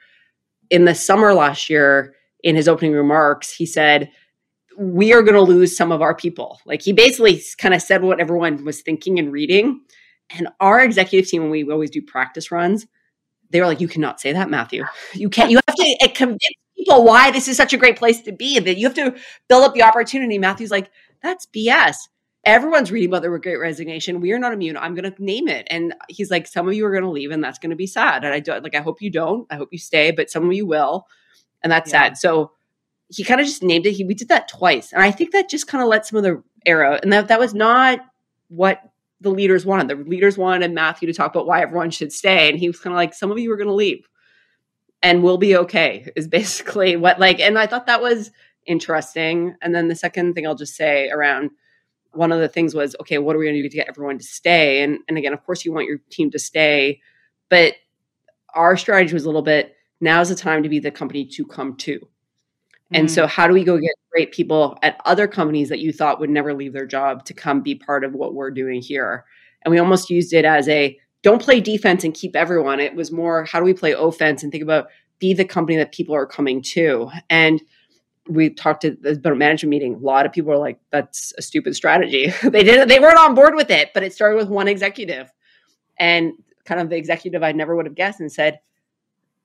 In the summer last year, in his opening remarks, he said, We are going to lose some of our people. Like he basically kind of said what everyone was thinking and reading. And our executive team, when we always do practice runs, they were like, You cannot say that, Matthew. You can't, you have to eh, convince people why this is such a great place to be. That you have to build up the opportunity. Matthew's like, That's BS everyone's reading about the great resignation. We are not immune. I'm going to name it. And he's like, some of you are going to leave and that's going to be sad. And I don't like, I hope you don't, I hope you stay, but some of you will. And that's yeah. sad. So he kind of just named it. He, we did that twice. And I think that just kind of let some of the arrow and that, that was not what the leaders wanted. The leaders wanted Matthew to talk about why everyone should stay. And he was kind of like, some of you are going to leave and we'll be okay is basically what like, and I thought that was, interesting. And then the second thing I'll just say around one of the things was, okay, what are we going to do to get everyone to stay? And and again, of course, you want your team to stay, but our strategy was a little bit now's the time to be the company to come to. And mm. so, how do we go get great people at other companies that you thought would never leave their job to come be part of what we're doing here? And we almost used it as a don't play defense and keep everyone. It was more how do we play offense and think about be the company that people are coming to. And we talked to the management meeting. A lot of people are like, "That's a stupid strategy." they didn't. They weren't on board with it. But it started with one executive, and kind of the executive I never would have guessed, and said,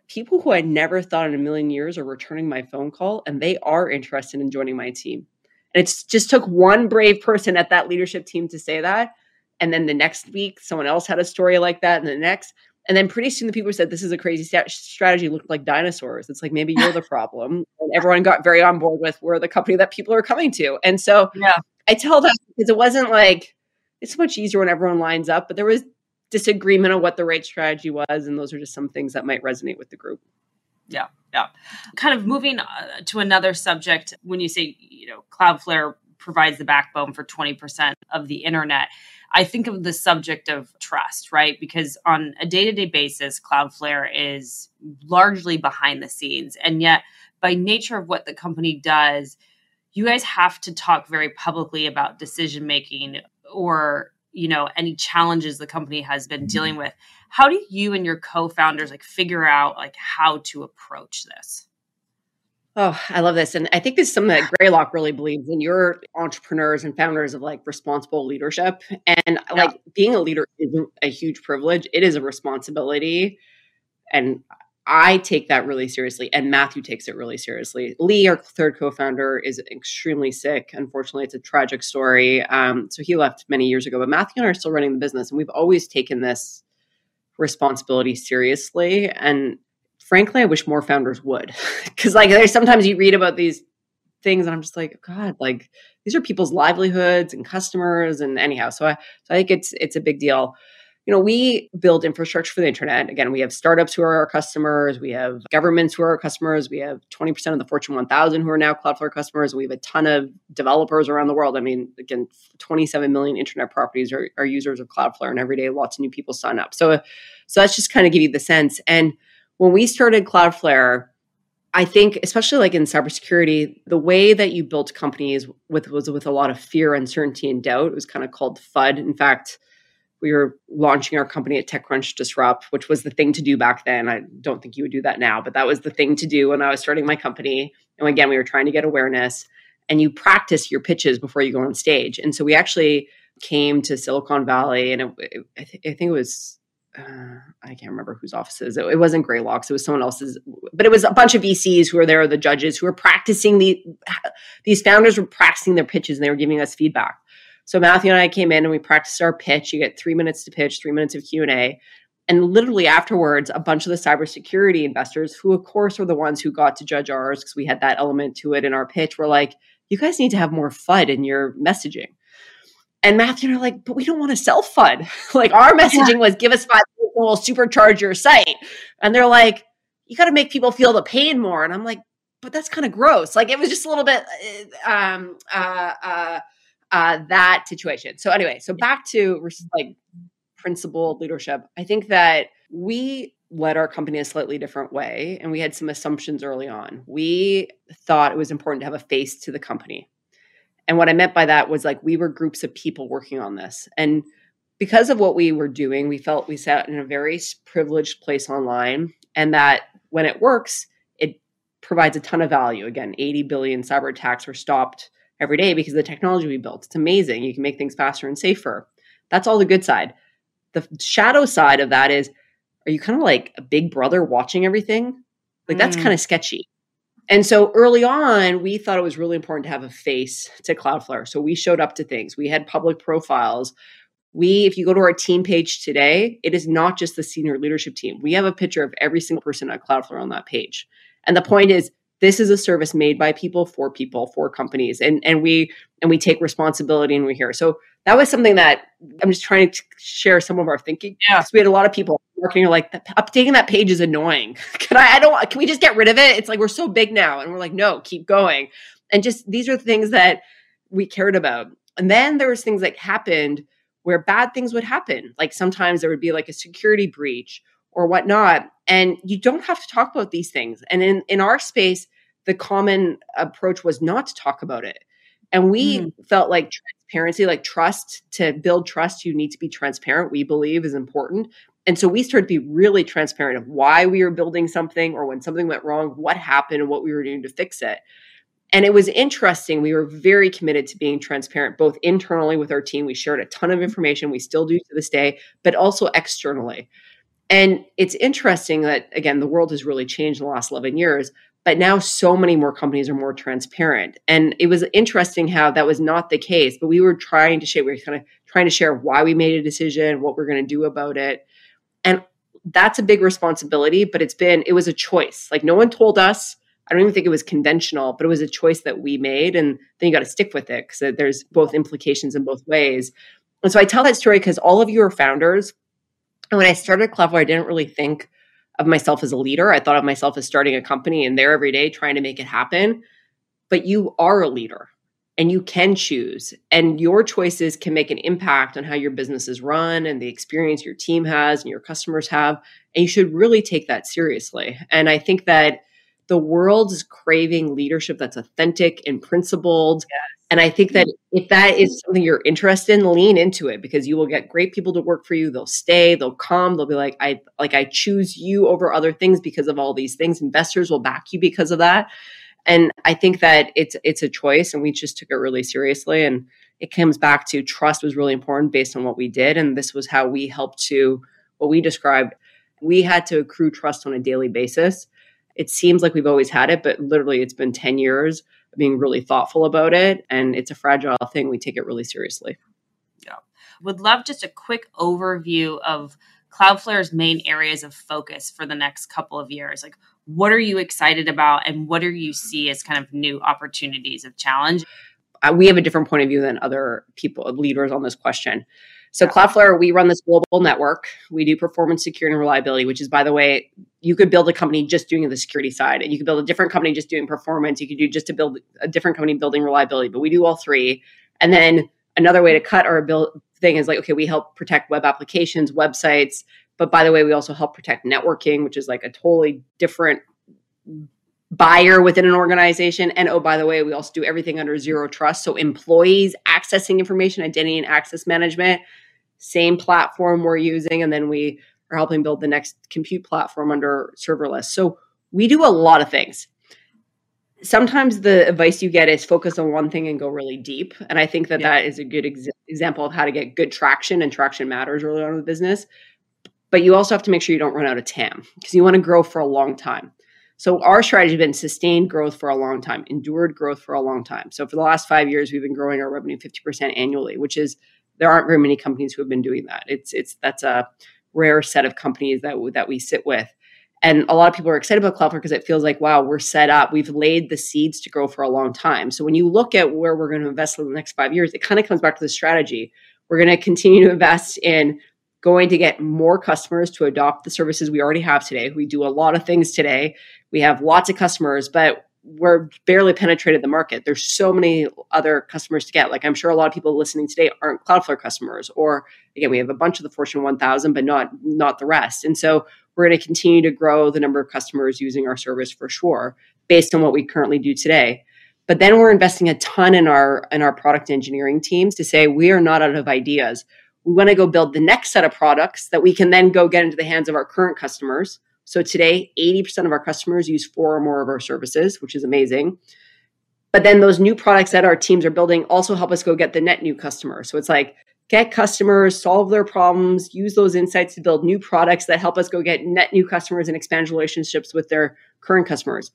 "People who I never thought in a million years are returning my phone call, and they are interested in joining my team." And it just took one brave person at that leadership team to say that, and then the next week, someone else had a story like that, and the next, and then pretty soon the people said this is a crazy st- strategy looked like dinosaurs. It's like maybe you're the problem. And everyone got very on board with we're the company that people are coming to. And so yeah. I tell them because it wasn't like it's much easier when everyone lines up, but there was disagreement on what the right strategy was. And those are just some things that might resonate with the group. Yeah. Yeah. Kind of moving uh, to another subject, when you say, you know, Cloudflare provides the backbone for 20% of the internet. I think of the subject of trust, right? Because on a day to day basis, Cloudflare is largely behind the scenes. And yet, by nature of what the company does, you guys have to talk very publicly about decision making or you know any challenges the company has been dealing with how do you and your co-founders like figure out like how to approach this Oh, I love this. And I think this is something that Greylock really believes in. You're entrepreneurs and founders of like responsible leadership. And yeah. like being a leader isn't a huge privilege, it is a responsibility. And I take that really seriously. And Matthew takes it really seriously. Lee, our third co founder, is extremely sick. Unfortunately, it's a tragic story. Um, so he left many years ago. But Matthew and I are still running the business. And we've always taken this responsibility seriously. And frankly, I wish more founders would. Cause like there's sometimes you read about these things and I'm just like, God, like these are people's livelihoods and customers and anyhow. So I so I think it's it's a big deal. You know, we build infrastructure for the internet. Again, we have startups who are our customers. We have governments who are our customers. We have 20% of the Fortune 1000 who are now Cloudflare customers. We have a ton of developers around the world. I mean, again, 27 million internet properties are, are users of Cloudflare, and every day lots of new people sign up. So, so that's just kind of give you the sense. And when we started Cloudflare, I think, especially like in cybersecurity, the way that you built companies with was with a lot of fear, uncertainty, and doubt. It was kind of called FUD. In fact, we were launching our company at TechCrunch Disrupt, which was the thing to do back then. I don't think you would do that now, but that was the thing to do when I was starting my company. And again, we were trying to get awareness, and you practice your pitches before you go on stage. And so we actually came to Silicon Valley, and it, it, I, th- I think it was uh, I can't remember whose offices. It, it wasn't Greylock's. It was someone else's, but it was a bunch of VCs who were there, the judges who were practicing the. These founders were practicing their pitches and they were giving us feedback. So Matthew and I came in and we practiced our pitch. You get three minutes to pitch, three minutes of Q and A, and literally afterwards, a bunch of the cybersecurity investors, who of course were the ones who got to judge ours because we had that element to it in our pitch, were like, "You guys need to have more FUD in your messaging." And Matthew and I are like, but we don't want to sell FUD. like our messaging yeah. was give us five people, we'll supercharge your site. And they're like, you got to make people feel the pain more. And I'm like, but that's kind of gross. Like it was just a little bit uh, um, uh, uh, uh, that situation. So anyway, so back to like principal leadership. I think that we led our company a slightly different way, and we had some assumptions early on. We thought it was important to have a face to the company. And what I meant by that was like we were groups of people working on this. And because of what we were doing, we felt we sat in a very privileged place online and that when it works, it provides a ton of value. Again, 80 billion cyber attacks were stopped every day because of the technology we built. It's amazing. You can make things faster and safer. That's all the good side. The shadow side of that is are you kind of like a big brother watching everything? Like that's mm. kind of sketchy. And so early on, we thought it was really important to have a face to Cloudflare. So we showed up to things. We had public profiles. We, if you go to our team page today, it is not just the senior leadership team. We have a picture of every single person at Cloudflare on that page. And the point is, this is a service made by people for people for companies and and we and we take responsibility and we're here so that was something that i'm just trying to share some of our thinking yeah we had a lot of people working like updating that page is annoying can i i don't can we just get rid of it it's like we're so big now and we're like no keep going And just these are things that we cared about. And then there was things that happened where bad things would happen. Like sometimes there would be like a security breach or whatnot. And you don't have to talk about these things. And in, in our space, the common approach was not to talk about it. And we mm. felt like transparency, like trust, to build trust, you need to be transparent, we believe is important. And so we started to be really transparent of why we were building something or when something went wrong, what happened and what we were doing to fix it. And it was interesting. We were very committed to being transparent, both internally with our team. We shared a ton of mm-hmm. information. We still do to this day, but also externally. And it's interesting that, again, the world has really changed in the last 11 years, but now so many more companies are more transparent. And it was interesting how that was not the case, but we were trying to share, we were kind of trying to share why we made a decision, what we're going to do about it. And that's a big responsibility, but it's been, it was a choice. Like no one told us. I don't even think it was conventional, but it was a choice that we made. And then you got to stick with it because there's both implications in both ways. And so I tell that story because all of you are founders. And when I started Cloudflare, I didn't really think of myself as a leader. I thought of myself as starting a company and there every day trying to make it happen. But you are a leader and you can choose, and your choices can make an impact on how your business is run and the experience your team has and your customers have. And you should really take that seriously. And I think that the world is craving leadership that's authentic and principled. And I think that mm-hmm. if that is something you're interested in, lean into it because you will get great people to work for you. They'll stay, they'll come, they'll be like, I like I choose you over other things because of all these things. Investors will back you because of that. And I think that it's it's a choice and we just took it really seriously. And it comes back to trust was really important based on what we did. And this was how we helped to what we described. We had to accrue trust on a daily basis. It seems like we've always had it, but literally it's been 10 years being really thoughtful about it. And it's a fragile thing. We take it really seriously. Yeah. Would love just a quick overview of Cloudflare's main areas of focus for the next couple of years. Like, what are you excited about and what do you see as kind of new opportunities of challenge? Uh, we have a different point of view than other people, leaders on this question. So Cloudflare, we run this global network. We do performance, security, and reliability, which is, by the way, you could build a company just doing the security side, and you could build a different company just doing performance. You could do just to build a different company building reliability, but we do all three. And then another way to cut our build thing is like, okay, we help protect web applications, websites, but by the way, we also help protect networking, which is like a totally different buyer within an organization. And oh, by the way, we also do everything under zero trust. So employees accessing information, identity and access management, same platform we're using. And then we are helping build the next compute platform under serverless. So we do a lot of things. Sometimes the advice you get is focus on one thing and go really deep. And I think that yeah. that is a good ex- example of how to get good traction, and traction matters early on in the business. But you also have to make sure you don't run out of TAM because you want to grow for a long time. So our strategy has been sustained growth for a long time, endured growth for a long time. So for the last five years, we've been growing our revenue 50% annually, which is there aren't very many companies who have been doing that. It's it's that's a rare set of companies that that we sit with. And a lot of people are excited about Cloudflare because it feels like, wow, we're set up. We've laid the seeds to grow for a long time. So when you look at where we're going to invest in the next five years, it kind of comes back to the strategy. We're going to continue to invest in going to get more customers to adopt the services we already have today. We do a lot of things today. We have lots of customers, but we're barely penetrated the market. There's so many other customers to get. Like I'm sure a lot of people listening today aren't Cloudflare customers, or again, we have a bunch of the Fortune 1000, but not not the rest. And so we're going to continue to grow the number of customers using our service for sure, based on what we currently do today. But then we're investing a ton in our in our product engineering teams to say we are not out of ideas we want to go build the next set of products that we can then go get into the hands of our current customers. So today, 80% of our customers use four or more of our services, which is amazing. But then those new products that our teams are building also help us go get the net new customers. So it's like get customers, solve their problems, use those insights to build new products that help us go get net new customers and expand relationships with their current customers.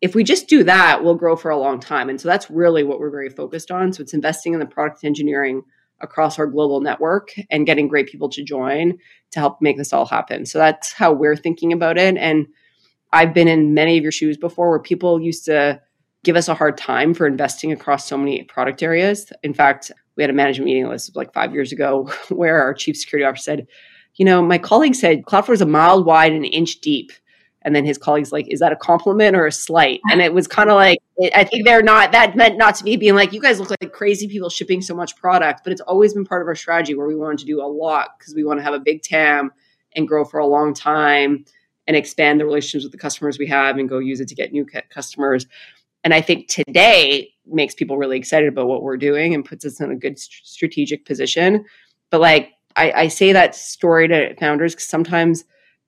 If we just do that, we'll grow for a long time. And so that's really what we're very focused on. So it's investing in the product engineering across our global network and getting great people to join to help make this all happen. So that's how we're thinking about it. And I've been in many of your shoes before where people used to give us a hard time for investing across so many product areas. In fact, we had a management meeting was like five years ago where our chief security officer said, you know, my colleague said Cloudflare is a mile wide and an inch deep. And then his colleagues like, is that a compliment or a slight? And it was kind of like, it, I think they're not, that meant not to be being like, you guys look like crazy people shipping so much product, but it's always been part of our strategy where we wanted to do a lot because we want to have a big TAM and grow for a long time and expand the relationships with the customers we have and go use it to get new customers. And I think today makes people really excited about what we're doing and puts us in a good st- strategic position. But like I, I say that story to founders because sometimes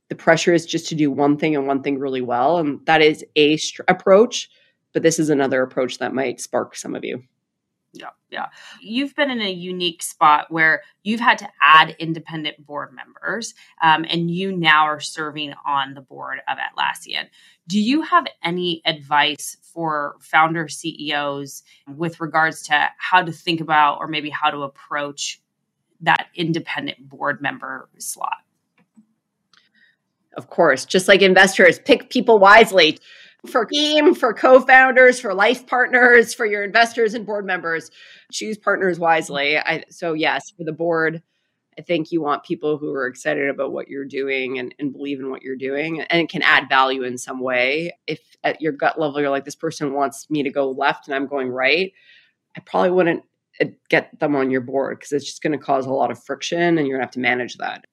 the pressure is just to do one thing and one thing really well, and that is a approach. But this is another approach that might spark some of you. Yeah, yeah. You've been in a unique spot where you've had to add independent board members, um, and you now are serving on the board of Atlassian. Do you have any advice for founder CEOs with regards to how to think about or maybe how to approach that independent board member slot? Of course, just like investors, pick people wisely for team, for co-founders, for life partners, for your investors and board members. Choose partners wisely. I, so yes, for the board, I think you want people who are excited about what you're doing and, and believe in what you're doing and can add value in some way. If at your gut level you're like, this person wants me to go left and I'm going right, I probably wouldn't uh, get them on your board because it's just going to cause a lot of friction and you're going to have to manage that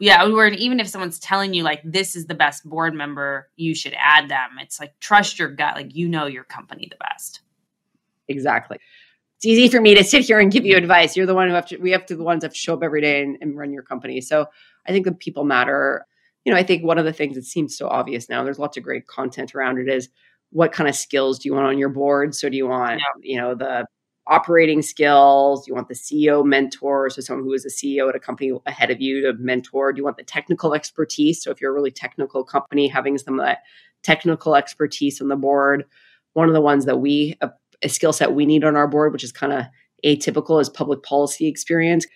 yeah or even if someone's telling you like this is the best board member you should add them. It's like trust your gut. Like you know your company the best. Exactly. It's easy for me to sit here and give you advice. You're the one who have to we have to the ones that have to show up every day and, and run your company. So i think the people matter. You know i think one of the things that seems so obvious now there's lots of great content around it is what kind of skills do you want on your board? So do you want yeah. you know the operating skills? You want the CEO mentor? So, someone who is a CEO at a company ahead of you to mentor? Do you want the technical expertise? So, if you're a really technical company, having some of that technical expertise on the board. One of the ones that we, a, a skill set we need on our board, which is kind of atypical, is public policy experience.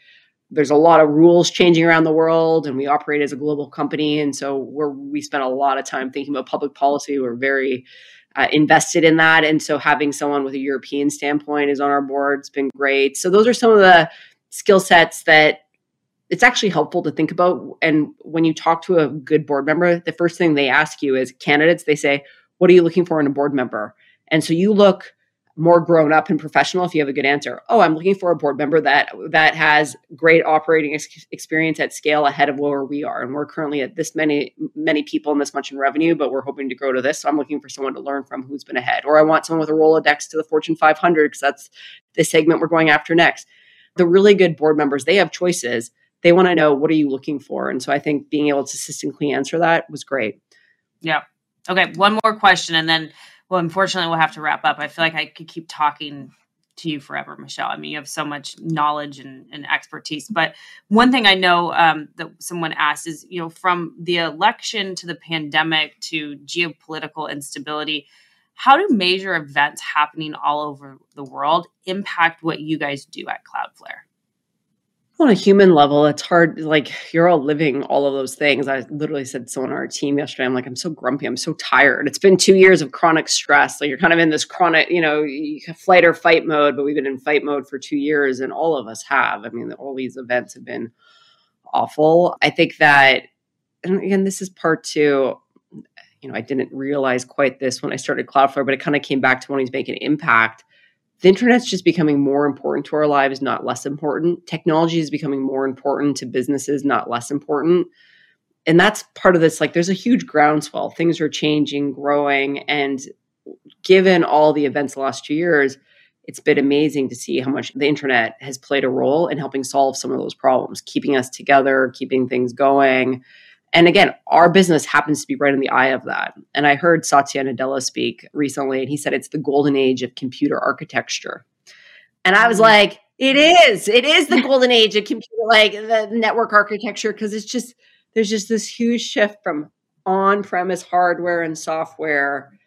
There's a lot of rules changing around the world, and we operate as a global company. And so, we're, we spend a lot of time thinking about public policy. We're very uh, invested in that. And so having someone with a European standpoint is on our board. It's been great. So those are some of the skill sets that it's actually helpful to think about. And when you talk to a good board member, the first thing they ask you is candidates, they say, What are you looking for in a board member? And so you look more grown up and professional if you have a good answer. Oh, I'm looking for a board member that that has great operating ex- experience at scale ahead of where we are, and we're currently at this many many people and this much in revenue, but we're hoping to grow to this. So I'm looking for someone to learn from who's been ahead, or I want someone with a Rolodex to the Fortune 500 because that's the segment we're going after next. The really good board members, they have choices. They want to know what are you looking for, and so I think being able to succinctly answer that was great. Yeah. Okay. One more question, and then well, unfortunately, we'll have to wrap up. I feel like I could keep talking to you forever, Michelle. I mean, you have so much knowledge and, and expertise. But one thing I know um, that someone asked is, you know, from the election to the pandemic to geopolitical instability, how do major events happening all over the world impact what you guys do at Cloudflare? On a human level, it's hard. Like you're all living all of those things. I literally said to someone on our team yesterday, I'm like, I'm so grumpy. I'm so tired. It's been two years of chronic stress. Like you're kind of in this chronic, you know, flight or fight mode, but we've been in fight mode for two years and all of us have. I mean, all these events have been awful. I think that, and again, this is part two. You know, I didn't realize quite this when I started Cloudflare, but it kind of came back to wanting to make an impact the internet's just becoming more important to our lives, not less important. Technology is becoming more important to businesses, not less important. And that's part of this. Like, there's a huge groundswell. Things are changing, growing. And given all the events the last two years, it's been amazing to see how much the internet has played a role in helping solve some of those problems, keeping us together, keeping things going. And again, our business happens to be right in the eye of that. And I heard Satya Nadella speak recently, and he said it's the golden age of computer architecture. And I was mm-hmm. like, it is. It is the golden age of computer, like the network architecture, because it's just, there's just this huge shift from on premise hardware and software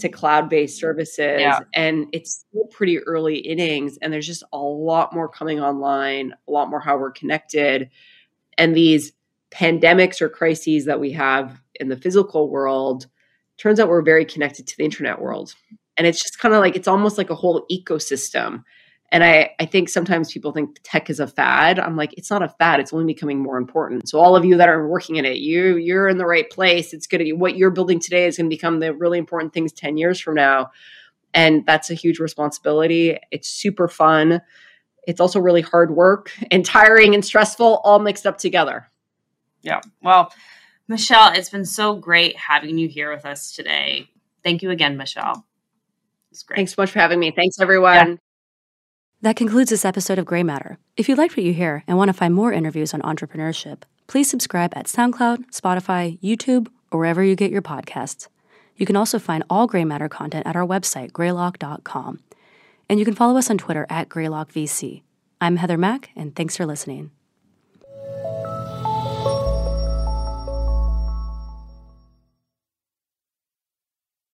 to cloud based services. Yeah. And it's still pretty early innings. And there's just a lot more coming online, a lot more how we're connected. And these pandemics or crises that we have in the physical world, turns out we're very connected to the internet world. And it's just kind of like it's almost like a whole ecosystem. And I, I think sometimes people think tech is a fad. I'm like, it's not a fad. It's only becoming more important. So all of you that are working in it, you you're in the right place. It's going to be what you're building today is going to become the really important things 10 years from now. And that's a huge responsibility. It's super fun. It's also really hard work and tiring and stressful, all mixed up together. Yeah. Well, Michelle, it's been so great having you here with us today. Thank you again, Michelle. It's great. Thanks so much for having me. Thanks, everyone. Yeah. That concludes this episode of Grey Matter. If you liked what you hear and want to find more interviews on entrepreneurship, please subscribe at SoundCloud, Spotify, YouTube, or wherever you get your podcasts. You can also find all Grey Matter content at our website, greylock.com. And you can follow us on Twitter at GreylockVC. I'm Heather Mack, and thanks for listening.